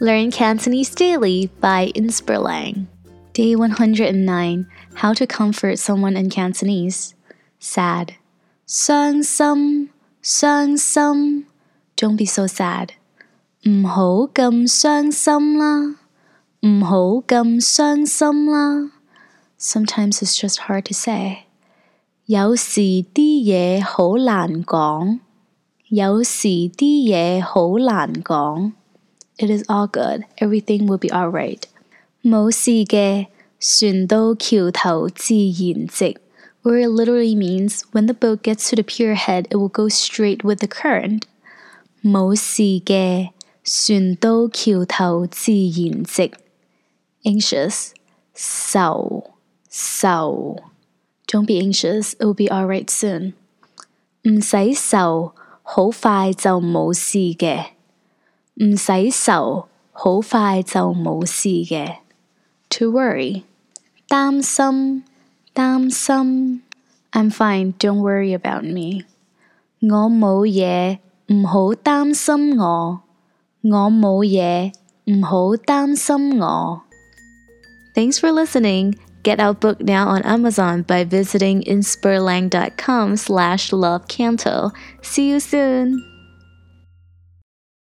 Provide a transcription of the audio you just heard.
Learn Cantonese daily by Inspirlang. Day 109 How to comfort someone in Cantonese. Sad. 伤心,伤心. Don't be so sad. 唔好咁伤心啦,唔好咁伤心啦. Sometimes it's just hard to say. 有时啲嘢好难讲，有时啲嘢好难讲。 it is all good. Everything will be alright. 冇事嘅，船到桥头自然直. Where it literally means when the boat gets to the pier head, it will go straight with the current. 冇事嘅，船到桥头自然直. Anxious, so, so. Don't be anxious. It will be alright soon. 唔使愁，好快就冇事嘅。 唔使愁，好快就冇事嘅。To worry，担心，担心。I'm fine, don't worry about me。我冇嘢，唔好担心我。我冇嘢，唔好担心我。Thanks for listening. Get our book now on Amazon by visiting inspirlang.com slash lovecanto. See you soon!